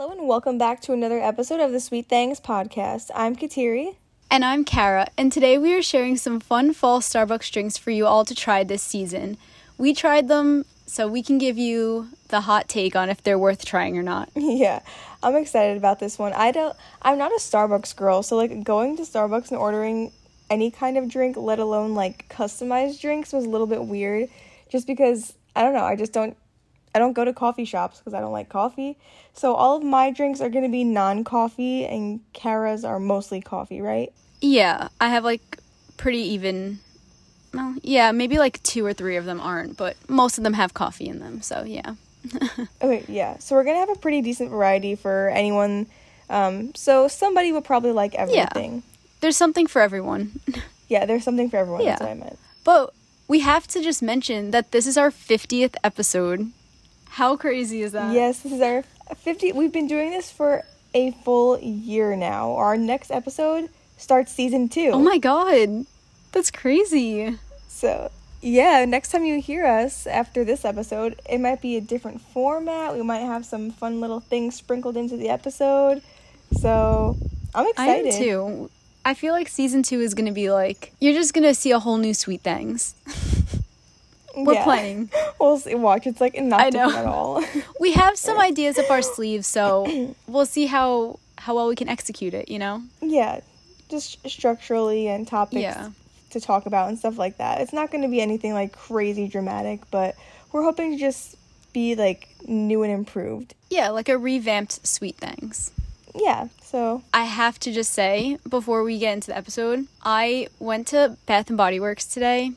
Hello and welcome back to another episode of the Sweet Things podcast. I'm Kateri. And I'm Kara, and today we are sharing some fun fall Starbucks drinks for you all to try this season. We tried them, so we can give you the hot take on if they're worth trying or not. yeah, I'm excited about this one. I don't I'm not a Starbucks girl, so like going to Starbucks and ordering any kind of drink, let alone like customized drinks was a little bit weird just because I don't know, I just don't I don't go to coffee shops because I don't like coffee. So all of my drinks are going to be non-coffee and Kara's are mostly coffee, right? Yeah, I have like pretty even. Well, yeah, maybe like two or three of them aren't, but most of them have coffee in them. So yeah. okay, yeah. So we're gonna have a pretty decent variety for anyone. Um, so somebody will probably like everything. Yeah. There's something for everyone. yeah, there's something for everyone. Yeah. That's what I meant. But we have to just mention that this is our 50th episode. How crazy is that? Yes, this is our 50. We've been doing this for a full year now. Our next episode starts season two. Oh my god, that's crazy. So, yeah, next time you hear us after this episode, it might be a different format. We might have some fun little things sprinkled into the episode. So, I'm excited. I am too. I feel like season two is gonna be like you're just gonna see a whole new sweet things. We're yeah. planning. We'll see. Watch. It's like not I know. at all. we have some ideas up our sleeves, so we'll see how how well we can execute it. You know. Yeah, just structurally and topics yeah. to talk about and stuff like that. It's not going to be anything like crazy dramatic, but we're hoping to just be like new and improved. Yeah, like a revamped Sweet Things. Yeah, so I have to just say before we get into the episode, I went to Bath and Body Works today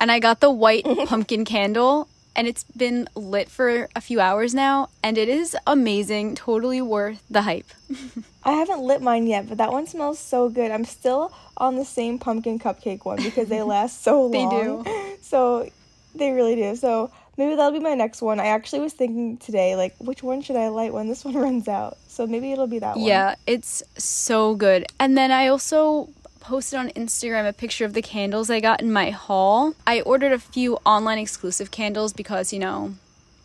and I got the white pumpkin candle and it's been lit for a few hours now and it is amazing, totally worth the hype. I haven't lit mine yet, but that one smells so good. I'm still on the same pumpkin cupcake one because they last so long. they do. So they really do. So maybe that'll be my next one. I actually was thinking today, like, which one should I light when this one runs out? So maybe it'll be that one. Yeah, it's so good. And then I also posted on Instagram a picture of the candles I got in my haul. I ordered a few online exclusive candles because, you know,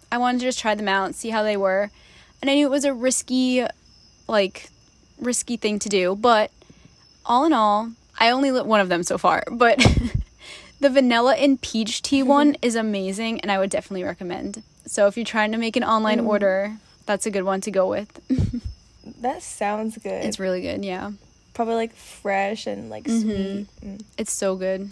I wanted to just try them out and see how they were. And I knew it was a risky, like, risky thing to do. But all in all, I only lit one of them so far. But the vanilla and peach tea one is amazing and I would definitely recommend. So if you're trying to make an online mm. order, that's a good one to go with. that sounds good. It's really good, yeah probably like fresh and like mm-hmm. sweet. Mm. It's so good.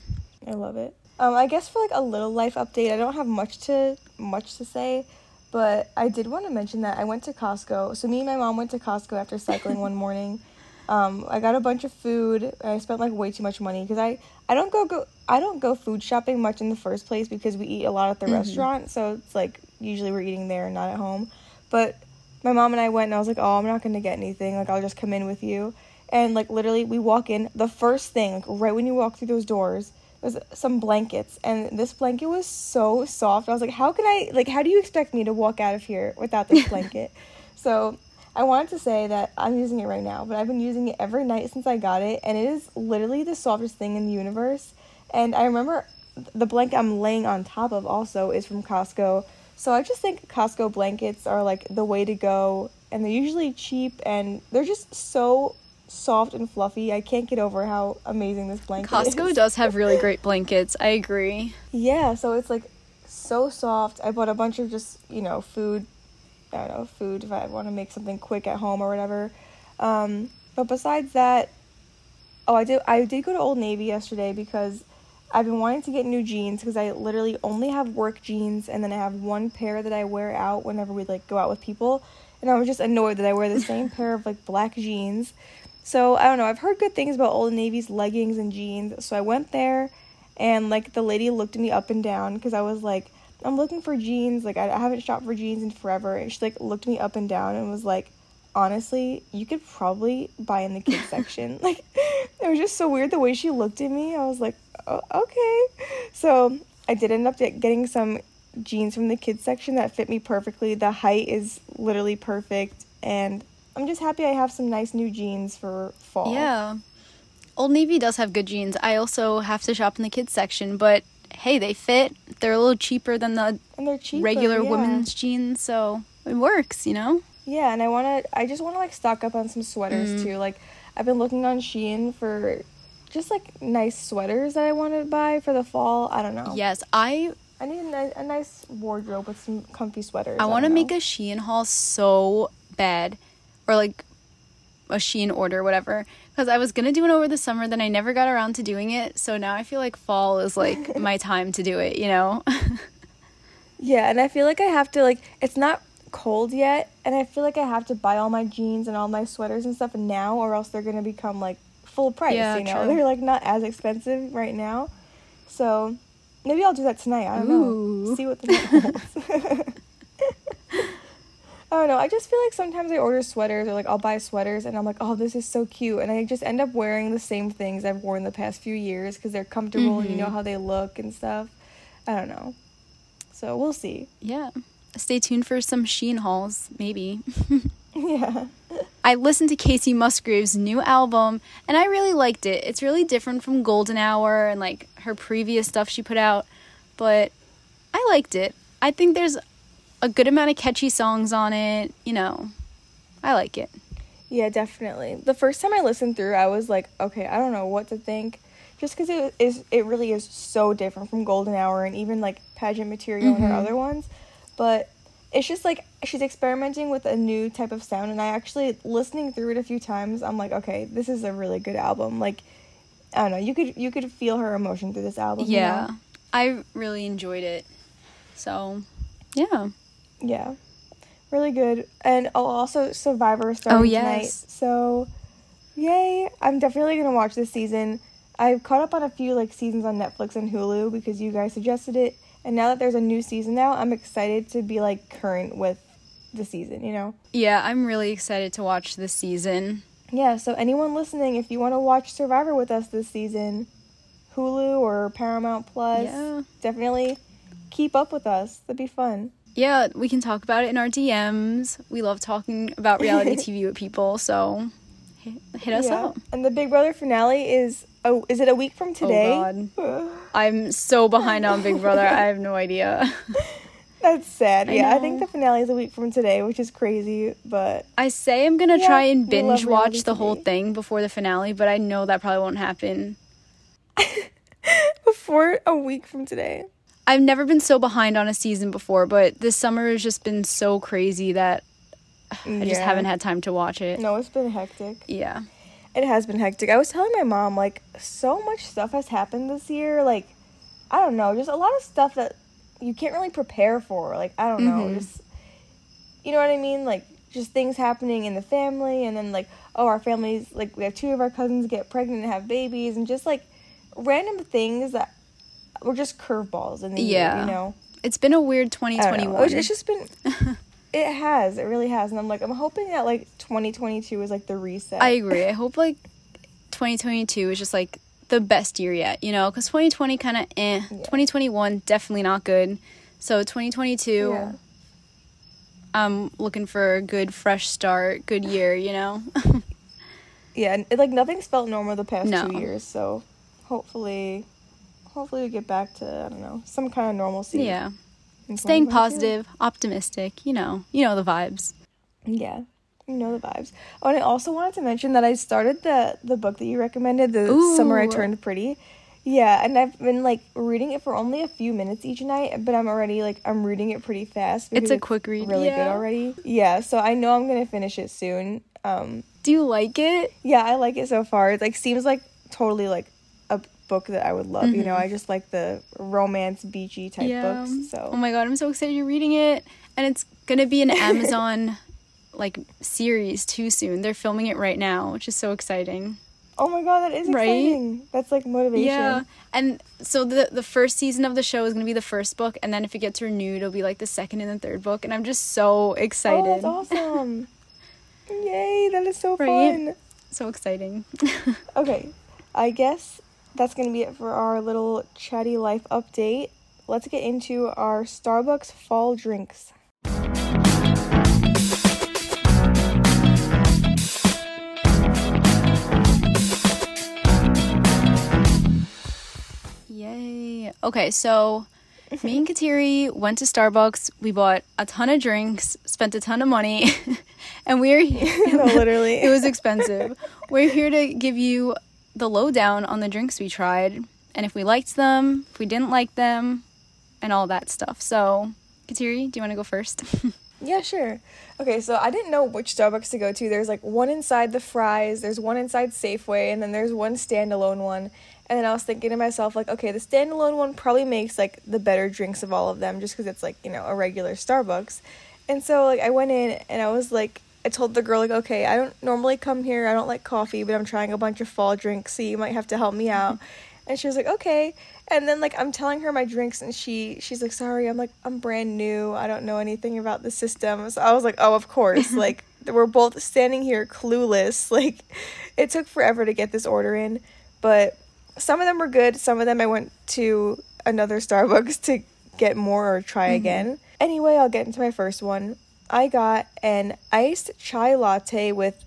I love it. Um, I guess for like a little life update, I don't have much to much to say, but I did want to mention that I went to Costco. So me and my mom went to Costco after cycling one morning. Um, I got a bunch of food. I spent like way too much money because I I don't go go I don't go food shopping much in the first place because we eat a lot at the mm-hmm. restaurant. So it's like usually we're eating there and not at home. But my mom and I went and I was like, oh, I'm not gonna get anything. Like I'll just come in with you and like literally we walk in. The first thing like right when you walk through those doors was some blankets. And this blanket was so soft. I was like how can i like how do you expect me to walk out of here without this blanket? So i wanted to say that i'm using it right now but i've been using it every night since i got it and it is literally the softest thing in the universe. And i remember the blanket i'm laying on top of also is from costco. So i just think costco blankets are like the way to go and they're usually cheap and they're just so soft and fluffy. I can't get over how amazing this blanket is. Costco is. does have really great blankets. I agree. Yeah, so it's like so soft. I bought a bunch of just, you know, food. I don't know, food if I want to make something quick at home or whatever. Um, but besides that, oh, I did I did go to Old Navy yesterday because I've been wanting to get new jeans because I literally only have work jeans and then I have one pair that I wear out whenever we like go out with people. And I was just annoyed that I wear the same pair of like black jeans so I don't know. I've heard good things about Old Navy's leggings and jeans. So I went there, and like the lady looked at me up and down because I was like, I'm looking for jeans. Like I, I haven't shopped for jeans in forever. And she like looked me up and down and was like, honestly, you could probably buy in the kids section. like it was just so weird the way she looked at me. I was like, oh, okay. So I did end up getting some jeans from the kids section that fit me perfectly. The height is literally perfect and I'm just happy I have some nice new jeans for fall. Yeah. Old Navy does have good jeans. I also have to shop in the kids section, but hey, they fit. They're a little cheaper than the cheaper, regular yeah. women's jeans, so it works, you know? Yeah, and I want to. I just want to like stock up on some sweaters Mm. too. Like I've been looking on Shein for just like nice sweaters that I want to buy for the fall. I don't know. Yes, I I need a, ni- a nice wardrobe with some comfy sweaters. I want to make a Shein haul so bad, or like a Shein order, whatever. Because I was gonna do it over the summer, then I never got around to doing it. So now I feel like fall is like my time to do it. You know? Yeah, and I feel like I have to like it's not cold yet, and I feel like I have to buy all my jeans and all my sweaters and stuff now, or else they're gonna become like full price. Yeah, you know, true. they're like not as expensive right now. So maybe I'll do that tonight. I don't Ooh. know. See what the. I don't know. I just feel like sometimes I order sweaters or like I'll buy sweaters and I'm like, oh, this is so cute, and I just end up wearing the same things I've worn the past few years because they're comfortable and you know Mhm. how they look and stuff. I don't know. So we'll see. yeah. Stay tuned for some Shein hauls, maybe. Yeah. I listened to Kacey Musgraves' new album and I really liked it. It's really different from Golden Hour and like her previous stuff she put out, but I liked it. I think there's a good amount of catchy songs on it, you know. I like it. Yeah, definitely. The first time I listened through, I was like, okay, I don't know what to think, just because it is it really is so different from Golden Hour and even like pageant material and her Mhm. other ones, but it's just like she's experimenting with a new type of sound, and I actually listening through it a few times, I'm like, okay, this is a really good album. Like, I don't know, you could you could feel her emotion through this album. you Yeah. know? I really enjoyed it. So, yeah. Yeah. Really good. And oh, also Survivor starting Oh, tonight. So, yay. I'm definitely going to watch this season. I've caught up on a few like seasons on Netflix and Hulu because you guys suggested it. And now that there's a new season now, I'm excited to be like current with the season, you know? Yeah, I'm really excited to watch this season. Yeah, so anyone listening, if you want to watch Survivor with us this season, Hulu or Paramount Plus, Yeah. definitely keep up with us. That'd be fun. Yeah, we can talk about it in our DMs. We love talking about reality TV with people, so hit, hit us yeah. up. And the Big Brother finale is oh, is it a week from oh, today? God. I'm so behind on Big Brother. I have no idea. That's sad. I yeah, I think the finale is a week from today, which is crazy, but I say I'm gonna Yeah, try and binge watch the whole thing before the finale, but I know that probably won't happen. before a week from today. I've never been so behind on a season before, but this summer has just been so crazy that I just haven't had time to watch it. No, it's been hectic. Yeah. It has been hectic. I was telling my mom like so much stuff has happened this year. Like I don't know, just a lot of stuff that you can't really prepare for. Like I don't know, Mhm. just you know what I mean? Like just things happening in the family, and then like oh, our families like we have two of our cousins get pregnant and have babies, and just like random things that were just curveballs in the Yeah. year. You know, It's been a weird I don't know. 2021. It's, just been. It has. It really has. And I'm like, I'm hoping that like 2022 is like the reset. I agree. I hope like 2022 is just like the best year yet, you know, because 2020 kind of eh. 2021 definitely not good. So 2022, Yeah. I'm looking for a good fresh start, good year, you know. Yeah, and it, like nothing's felt normal the past No. two years, so hopefully, hopefully we get back to I don't know some kind of normalcy. yeah, in staying positive, optimistic, you know, you know the vibes. Yeah, you know the vibes. Oh, and I also wanted to mention that I started the the book that you recommended, the Summer I Turned Pretty. Yeah, and I've been like reading it for only a few minutes each night, but I'm already like I'm reading it pretty fast. It's a quick read, really good already. Yeah, so I know I'm gonna finish it soon. Um, Do you like it? yeah, I like it so far. It like seems like totally like book that I would love. You know, Mhm. I just like the romance beachy type books. So Oh my god, I'm so excited you're reading it. And it's gonna be an Amazon like series too soon. They're filming it right now, which is so exciting. oh my god, that is Right? exciting. That's like motivation. Yeah. And so the the first season of the show is gonna be the first book, and then if it gets renewed, it'll be like the second and the third book. And I'm just so Oh, excited. that's awesome. Yay, that is so Right? fun. so exciting. Okay, I guess that's gonna be it for our little chatty life update. Let's get into our Starbucks fall drinks. Yay. Okay, so me and Kateri went to Starbucks. We bought a ton of drinks, spent a ton of money. and we're no, literally. it was expensive. We're here to give you the lowdown on the drinks we tried and if we liked them, if we didn't like them, and all that stuff. So, Kateri, do you want to go first? yeah, sure. Okay, so I didn't know which Starbucks to go to. There's like one inside the Fry's, there's one inside Safeway, and then there's one standalone one. And then I was thinking to myself, like, okay, the standalone one probably makes like the better drinks of all of them just because it's like, you know, a regular Starbucks. And so, like, I went in and I was like, I told the girl, like, okay, I don't normally come here. I don't like coffee, but I'm trying a bunch of fall drinks, so you might have to help me out. and she was like, okay. And then like I'm telling her my drinks and she she's like, sorry, I'm like I'm brand new. I don't know anything about the system. So I was like, oh, of course. like we're both standing here clueless. Like it took forever to get this order in, but some of them were good. Some of them I went to another Starbucks to get more or try mm-hmm. again. Anyway, I'll get into my first one. I got an iced chai latte with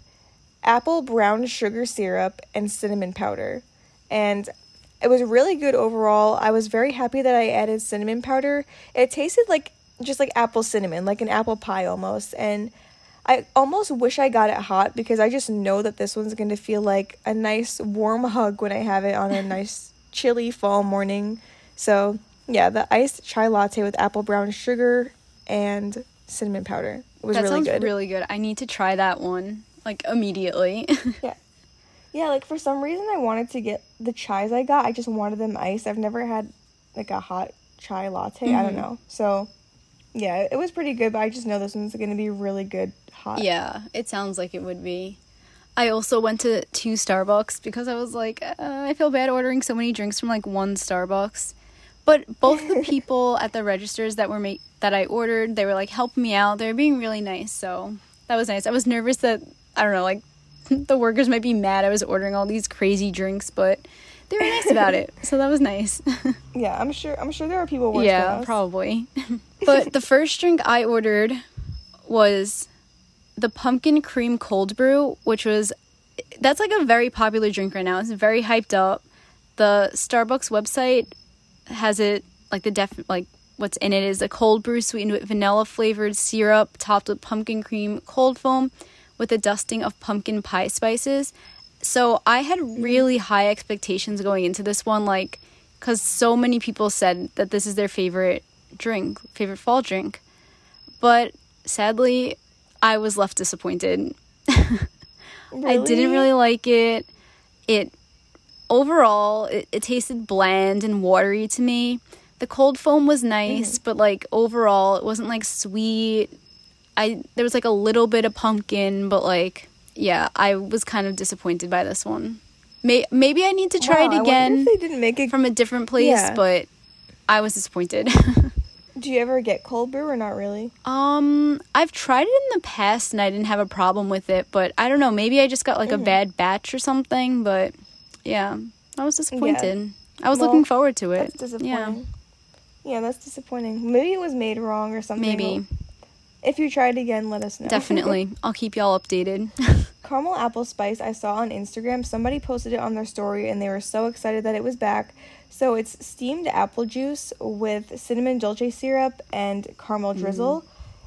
apple brown sugar syrup and cinnamon powder. And it was really good overall. I was very happy that I added cinnamon powder. It tasted like just like apple cinnamon, like an apple pie almost. And I almost wish I got it hot because I just know that this one's going to feel like a nice warm hug when I have it on a nice chilly fall morning. So, yeah, the iced chai latte with apple brown sugar and cinnamon powder. It was that really sounds good. really good. I need to try that one like immediately. yeah. Yeah, like for some reason I wanted to get the chais I got. I just wanted them iced. I've never had like a hot chai latte. Mm-hmm. I don't mm-hmm. know. So yeah, it was pretty good, but I just know this one's gonna be really good hot. Yeah, it sounds like it would be. I also went to two Starbucks because I was like, uh, I feel bad ordering so many drinks from like one Starbucks. But both the people at the registers that were ma- that I ordered, they were like helping me out. They were being really nice, so that was nice. I was nervous that I don't know, like the workers might be mad I was ordering all these crazy drinks, but they were nice about it. So that was nice. yeah, I'm sure I'm sure there are people worse Yeah, probably. but the first drink I ordered was the pumpkin cream cold brew, which was that's like a very popular drink right now. It's very hyped up. The Starbucks website has it like the def like what's in it is a cold brew sweetened with vanilla flavored syrup topped with pumpkin cream cold foam with a dusting of pumpkin pie spices. So I had really high expectations going into this one, like, because so many people said that this is their favorite drink, favorite fall drink. But sadly, I was left disappointed. really? I didn't really like it. It overall, it, it, tasted bland and watery to me. The cold foam was nice, mm. but like overall, it wasn't like sweet I there was like a little bit of pumpkin, but like yeah, I was kind of disappointed by this one. May- maybe I need to try wow, it again. they didn't make it from a different place, yeah. but I was disappointed. Do you ever get cold brew or not really? Um, I've tried it in the past and I didn't have a problem with it, but I don't know, maybe I just got like mm-hmm. a bad batch or something, but yeah, I was disappointed. Yeah. I was well, looking forward to it. That's disappointing. Yeah. Yeah, that's disappointing. Maybe it was made wrong or something. Maybe. If you try it again, let us know. Definitely. I'll keep y'all updated. Caramel apple spice I saw on Instagram. Somebody posted it on their story and they were so excited that it was back. So it's steamed apple juice with cinnamon dolce syrup and caramel drizzle.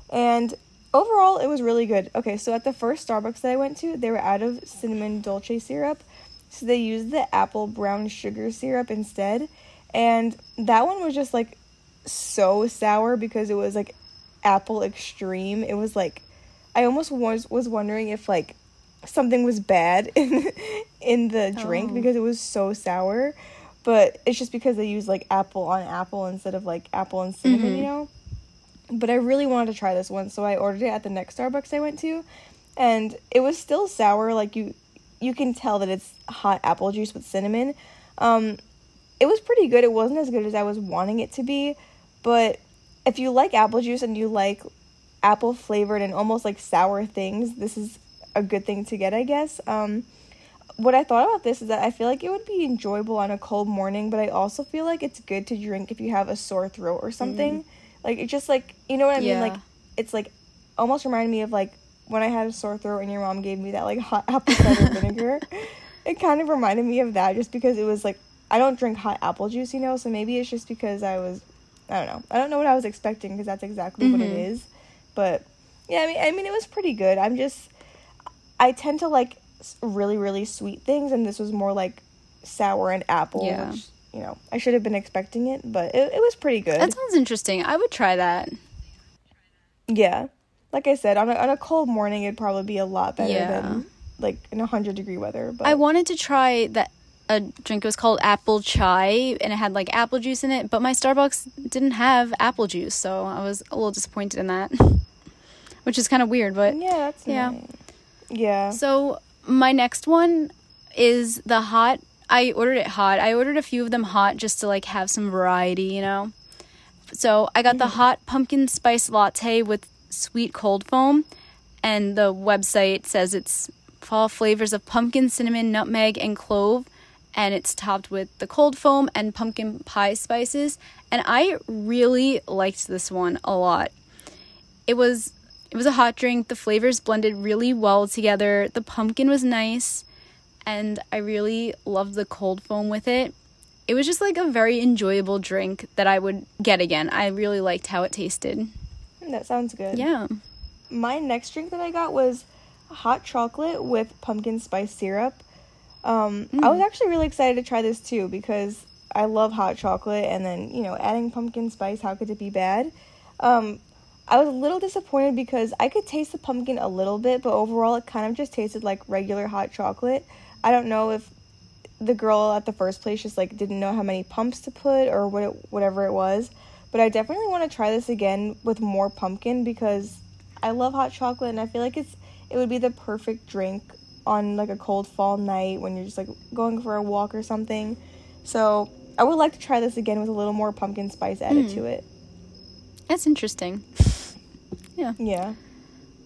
Mm. And overall, it was really good. Okay, so at the first Starbucks that I went to, they were out of cinnamon dolce syrup. So they used the apple brown sugar syrup instead. And that one was just like so sour because it was like apple extreme. It was like I almost was was wondering if like something was bad in in the drink oh. because it was so sour. But it's just because they use like apple on apple instead of like apple and cinnamon, mm-hmm. you know. But I really wanted to try this one, so I ordered it at the next Starbucks I went to, and it was still sour. Like you, you can tell that it's hot apple juice with cinnamon. Um, it was pretty good. It wasn't as good as I was wanting it to be, but if you like apple juice and you like apple flavored and almost like sour things, this is a good thing to get, I guess. Um, what I thought about this is that I feel like it would be enjoyable on a cold morning, but I also feel like it's good to drink if you have a sore throat or something. Mm. Like it just like you know what I yeah. mean? Like it's like almost reminded me of like when I had a sore throat and your mom gave me that like hot apple cider vinegar. It kind of reminded me of that just because it was like I don't drink hot apple juice, you know, so maybe it's just because I was I don't know. I don't know what I was expecting because that's exactly mm-hmm. what it mm-hmm. But Yeah, I mean, I mean, it was pretty good. I'm just, I tend to like really, really sweet things, and this was more like sour and apple. Yeah. Which, you know, I should have been expecting it, but it, it was pretty good. That sounds interesting. I would try that. yeah, like I said, on a on a cold morning, it'd probably be a lot better Yeah. than like in hundred degree weather. But I wanted to try that a drink it was called apple chai and it had like apple juice in it, but my Starbucks didn't have apple juice, so I was a little disappointed in that. Which is kind of weird, but yeah, that's Yeah. annoying. Yeah. So my next one is the hot. I ordered it hot. I ordered a few of them hot just to like have some variety, you know. So I got the hot pumpkin spice latte with sweet cold foam, and the website says it's fall flavors of pumpkin, cinnamon, nutmeg, and clove, and it's topped with the cold foam and pumpkin pie spices. And I really liked this one a lot. It was it was a hot drink. The flavors blended really well together. The pumpkin was nice, and I really loved the cold foam with it. It was just like a very enjoyable drink that I would get again. I really liked how it tasted. Hmm, that sounds good. Yeah. My next drink that I got was hot chocolate with pumpkin spice syrup. Um, I was actually really excited to try this too because I love hot chocolate, and then you know, adding pumpkin spice, how could it be bad? Um, I was a little disappointed because I could taste the pumpkin a little bit, but overall, it kind of just tasted like regular hot chocolate. I don't know if the girl at the first place just like didn't know how many pumps to put or what it, whatever it was. But I definitely want to try this again with more pumpkin because I love hot chocolate and I feel like it's it would be the perfect drink on like a cold fall night when you're just like going for a walk or something. So I would like to try this again with a little more pumpkin spice added to it. That's interesting. Yeah. Yeah.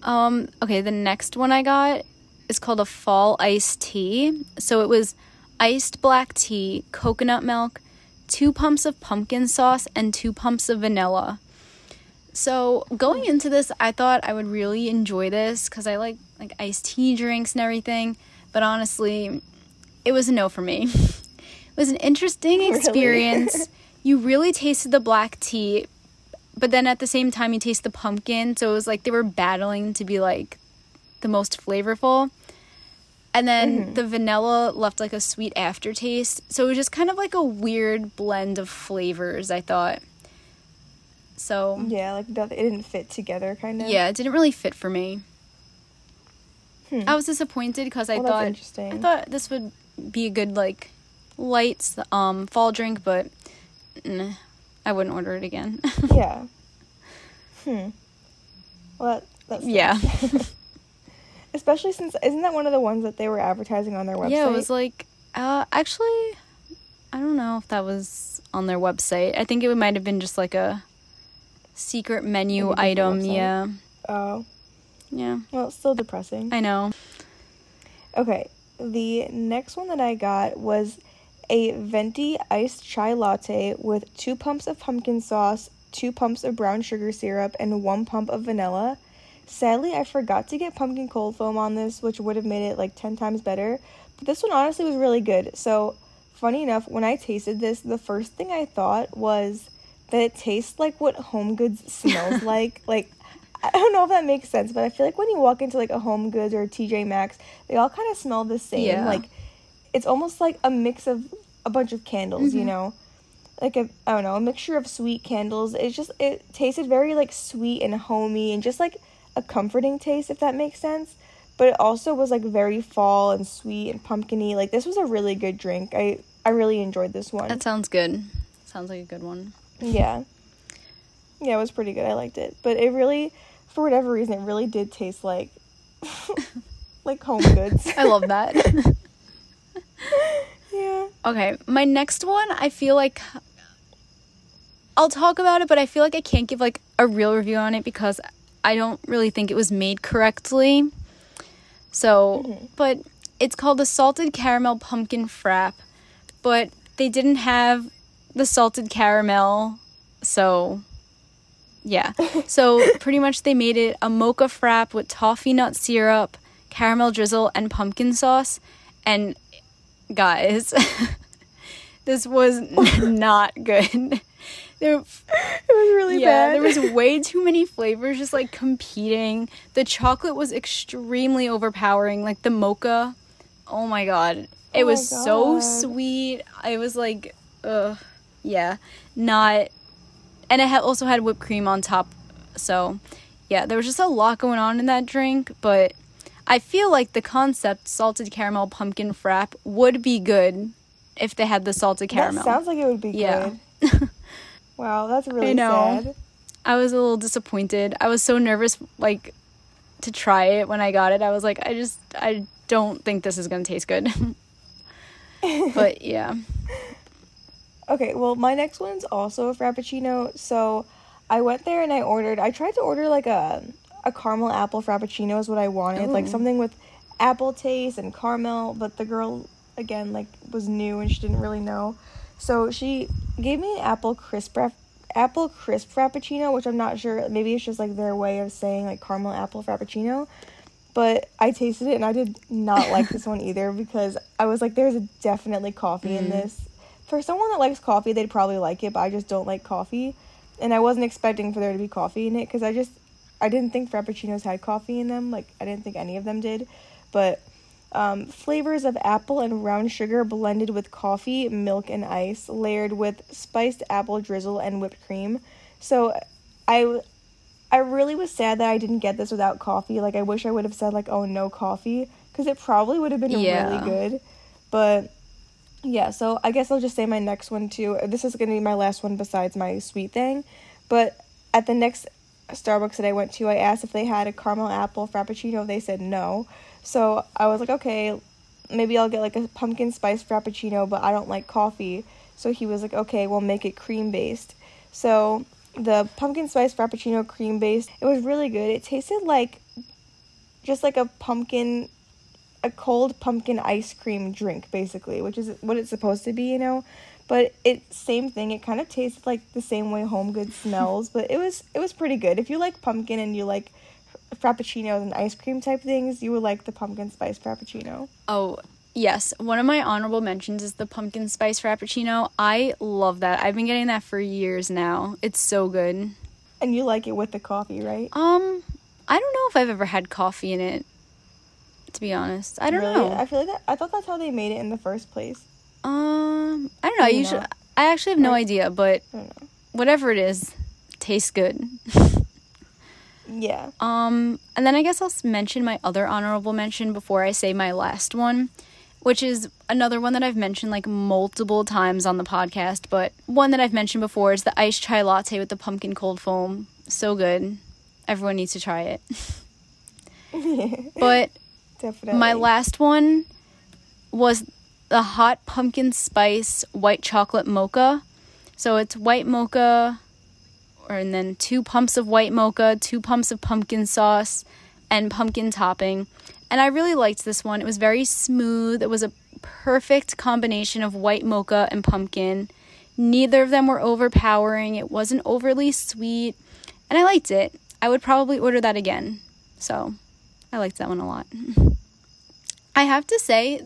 Um, okay, the next one I got is called a fall iced tea. So it was iced black tea, coconut milk, two pumps of pumpkin sauce, and two pumps of vanilla. So going into this, I thought I would really enjoy this because I like like iced tea drinks and everything. But honestly, it was a no for me. it was an interesting Really? experience. you really tasted the black tea, but then at the same time you taste the pumpkin. So it was like they were battling to be like the most flavorful. And then mm-hmm. the vanilla left like a sweet aftertaste. So it was just kind of like a weird blend of flavors, I thought. So Yeah, like it didn't fit together kind of. yeah, it didn't really fit for me. I was disappointed because I Hmm. Well, thought interesting. I thought this would be a good like light um fall drink, but nah, I wouldn't order it again. Yeah. Hmm. Well, that, that's yeah, Especially since isn't that one of the ones that they were advertising on their website? yeah. It was like uh actually, I don't know if that was on their website. I think it might have been just like a secret menu item. Yeah, oh, yeah. well, it's still depressing. I know. Okay, the next one that I got was a venti iced chai latte with two pumps of pumpkin sauce, two pumps of brown sugar syrup, and one pump of vanilla. Sadly, I forgot to get pumpkin cold foam on this, which would have made it like 10 times better. But this one honestly was really good. So, funny enough, when I tasted this, the first thing I thought was that it tastes like what Home Goods smells like. Like, I don't know if that makes sense, but I feel like when you walk into like a Home Goods or a TJ Maxx, they all kind of smell the same. Yeah. Like, it's almost like a mix of a bunch of candles, you mm-hmm. know? Like a I don't know, a mixture of sweet candles. It's just it tasted very like sweet and homey and just like a comforting taste if that makes sense. But it also was like very fall and sweet and pumpkiny. Like this was a really good drink. I I really enjoyed this one. That sounds good. Sounds like a good one. Yeah. Yeah, it was pretty good. I liked it. But it really for whatever reason it really did taste like like home goods. I love that. yeah. Okay, my next one, I feel like I'll talk about it, but I feel like I can't give like a real review on it because I don't really think it was made correctly. So, mm-hmm. but it's called the salted caramel pumpkin frap, but they didn't have the salted caramel, so yeah. So pretty much they made it a mocha frap with toffee nut syrup, caramel drizzle, and pumpkin sauce. And guys, This was not good. There, it was really yeah, bad. there was way too many flavors just like competing. The chocolate was extremely overpowering. Like the mocha, oh my god, it Oh was so sweet. I was like, ugh, yeah, not. And it had also had whipped cream on top, so yeah, there was just a lot going on in that drink. But I feel like the concept salted caramel pumpkin frap would be good if they had the salted caramel. That sounds like it would be Yeah. good. wow, that's really I know. sad. I was a little disappointed. I was so nervous, like, to try it when I got it. I was like, I just, I don't think this is gonna taste good. but yeah, Okay, well, my next one's also a frappuccino. So I went there and I ordered. I tried to order like a a caramel apple frappuccino is what I wanted, like something with apple taste and caramel. But the girl again like was new and she didn't really know, so she gave me an apple crisp apple crisp frappuccino, which I'm not sure. Maybe it's just like their way of saying like caramel apple frappuccino. But I tasted it and I did not like this one either because I was like, there's definitely coffee in mm-hmm. this. For someone that likes coffee, they'd probably like it, but I just don't like coffee. And I wasn't expecting for there to be coffee in it because I just, I didn't think Frappuccinos had coffee in them. Like, I didn't think any of them did. But um, flavors of apple and brown sugar blended with coffee, milk, and ice, layered with spiced apple drizzle and whipped cream. So I I really was sad that I didn't get this without coffee. Like I wish I would have said like, "Oh, no coffee," because it probably would have been Yeah. really good. But yeah, so I guess I'll just say my next one too. Uh, this is gonna be my last one besides my sweet thing. But at the next Starbucks that I went to, I asked if they had a caramel apple frappuccino. They said no. So I was like, okay, maybe I'll get like a pumpkin spice frappuccino, but I don't like coffee. So he was like, okay, we'll make it cream based. So the pumpkin spice frappuccino cream based, it was really good. It tasted like just like a pumpkin a cold pumpkin ice cream drink basically, which is what it's supposed to be, you know. But it same thing. It kind of tasted like the same way home goods smells, but it was it was pretty good. If you like pumpkin and you like frappuccinos and ice cream type things, you would like the pumpkin spice frappuccino. oh yes, one of my honorable mentions is the pumpkin spice frappuccino. I love that. I've been getting that for years now. It's so good. And you like it with the coffee, right? Um, I don't know if I've ever had coffee in it. To be honest, I don't really? know. I feel like that, I thought that's how they made it in the first place. Um, I don't know. I Maybe usually, not. I actually have no idea, but I don't know. whatever it is, tastes good. Yeah. Um, and then I guess I'll mention my other honorable mention before I say my last one, which is another one that I've mentioned like multiple times on the podcast, but one that I've mentioned before is the iced chai latte with the pumpkin cold foam. So good. Everyone needs to try it. But Definitely. my last one was the hot pumpkin spice white chocolate mocha. So it's white mocha, or and then two pumps of white mocha, two pumps of pumpkin sauce, and pumpkin topping. And I really liked this one. It was very smooth. It was a perfect combination of white mocha and pumpkin. Neither of them were overpowering. It wasn't overly sweet, and I liked it. I would probably order that again. So I liked that one a lot. I have to say,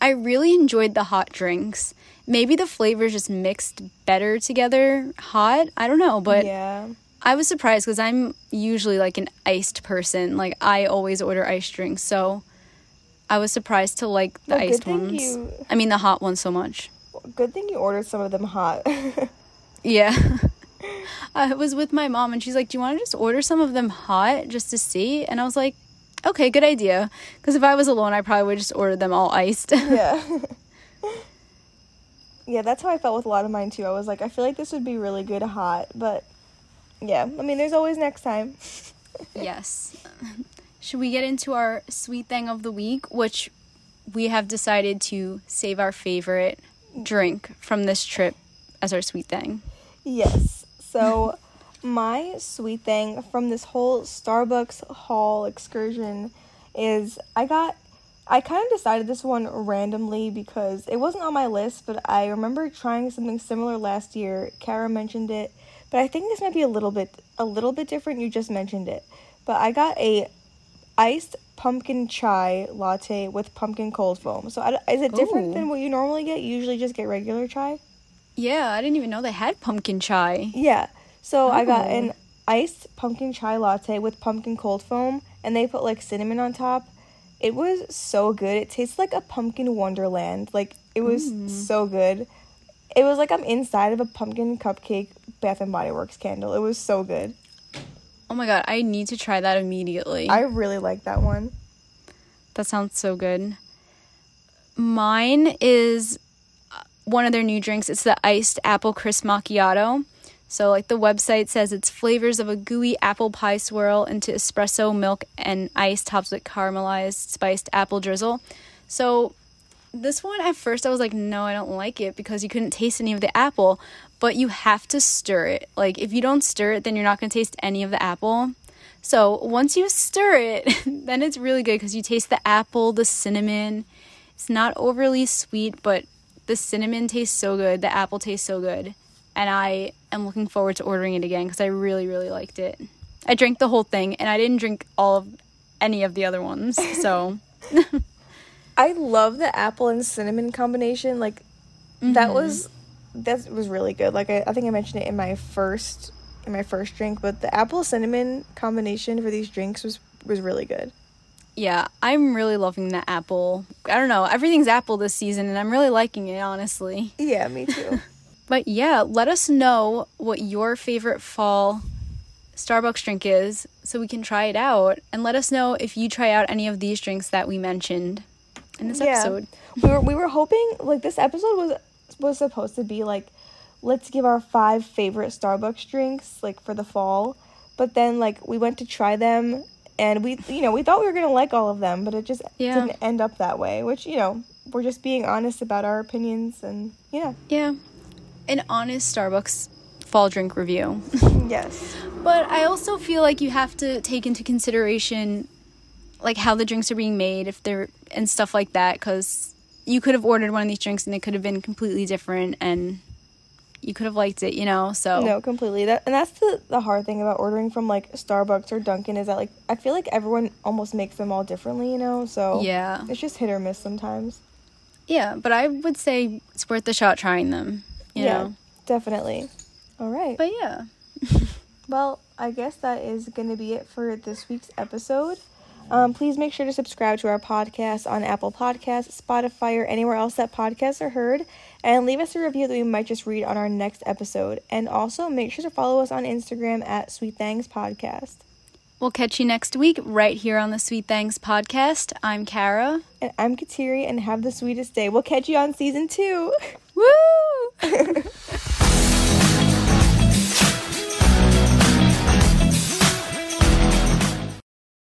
I really enjoyed the hot drinks. Maybe the flavors just mixed better together hot. I don't know, but yeah. I was surprised because I'm usually like an iced person. Like I always order iced drinks, so I was surprised to like the Well, iced ones. you- I mean the hot ones so much. Good thing you ordered some of them hot. Yeah. I was with my mom and she's like, "Do you want to just order some of them hot just to see?" And I was like, "Okay, good idea." Because if I was alone, I probably would just order them all iced. yeah. yeah, that's how I felt with a lot of mine too. I was like, I feel like this would be really good hot, but yeah, I mean, there's always next time. yes. Should we get into our sweet thing of the week, which we have decided to save our favorite drink from this trip as our sweet thing? Yes. So, my sweet thing from this whole Starbucks haul excursion is I got I kind of decided this one randomly because it wasn't on my list, but I remember trying something similar last year. Kara mentioned it, but I think this might be a little bit a little bit different. You just mentioned it. But I got a iced pumpkin chai latte with pumpkin cold foam. So I, is it different Ooh. than what you normally get? You usually just get regular chai. Yeah, I didn't even know they had pumpkin chai. Yeah. So I got Oh. an iced pumpkin chai latte with pumpkin cold foam, and they put like cinnamon on top. It was so good. It tastes like a pumpkin wonderland. Like it was so good. It was like I'm inside of a pumpkin cupcake Bath and Body Works candle. It was so good. Oh my god, I need to try that immediately. I really like that one. That sounds so good. Mine is uh, one of their new drinks. It's the iced apple crisp macchiato. So, like the website says, it's flavors of a gooey apple pie swirl into espresso, milk, and ice topped with caramelized spiced apple drizzle. So, this one at first I was like, no, I don't like it because you couldn't taste any of the apple, but you have to stir it. Like, if you don't stir it, then you're not going to taste any of the apple. So, once you stir it, then it's really good because you taste the apple, the cinnamon. It's not overly sweet, but the cinnamon tastes so good, the apple tastes so good. And I am looking forward to ordering it again because I really, really liked it. I drank the whole thing and I didn't drink all of any of the other ones. So, I love the apple and cinnamon combination. Like that mm-hmm. was that was really good. Like I, I think I mentioned it in my first in my first drink, but the apple cinnamon combination for these drinks was was really good. yeah, I'm really loving the apple. I don't know, everything's apple this season and I'm really liking it, honestly. Yeah, me too. But yeah, let us know what your favorite fall Starbucks drink is so we can try it out. And let us know if you try out any of these drinks that we mentioned in this Yeah. episode. we were we were hoping like this episode was was supposed to be like let's give our five favorite Starbucks drinks like for the fall. But then like we went to try them and we you know, we thought we were going to like all of them, but it just Yeah. didn't end up that way, which you know, we're just being honest about our opinions and yeah. Yeah. An honest Starbucks fall drink review. Yes. But I also feel like you have to take into consideration like how the drinks are being made if they're and stuff like that cuz you could have ordered one of these drinks and it could have been completely different and you could have liked it, you know. So No, completely. That and that's the the hard thing about ordering from like Starbucks or Dunkin' is that like I feel like everyone almost makes them all differently, you know. So yeah. it's just hit or miss sometimes. Yeah, but I would say it's worth the shot trying them, yeah, know. definitely. All right. But yeah. Well, I guess that is going to be it for this week's episode. Um, please make sure to subscribe to our podcast on Apple Podcasts, Spotify, or anywhere else that podcasts are heard, and leave us a review that we might just read on our next episode. And also make sure to follow us on Instagram at Sweet Thangs Podcast. We'll catch you next week right here on the Sweet Things podcast. I'm Kara. And I'm Kateri, and have the sweetest day. We'll catch you on season two. Woo!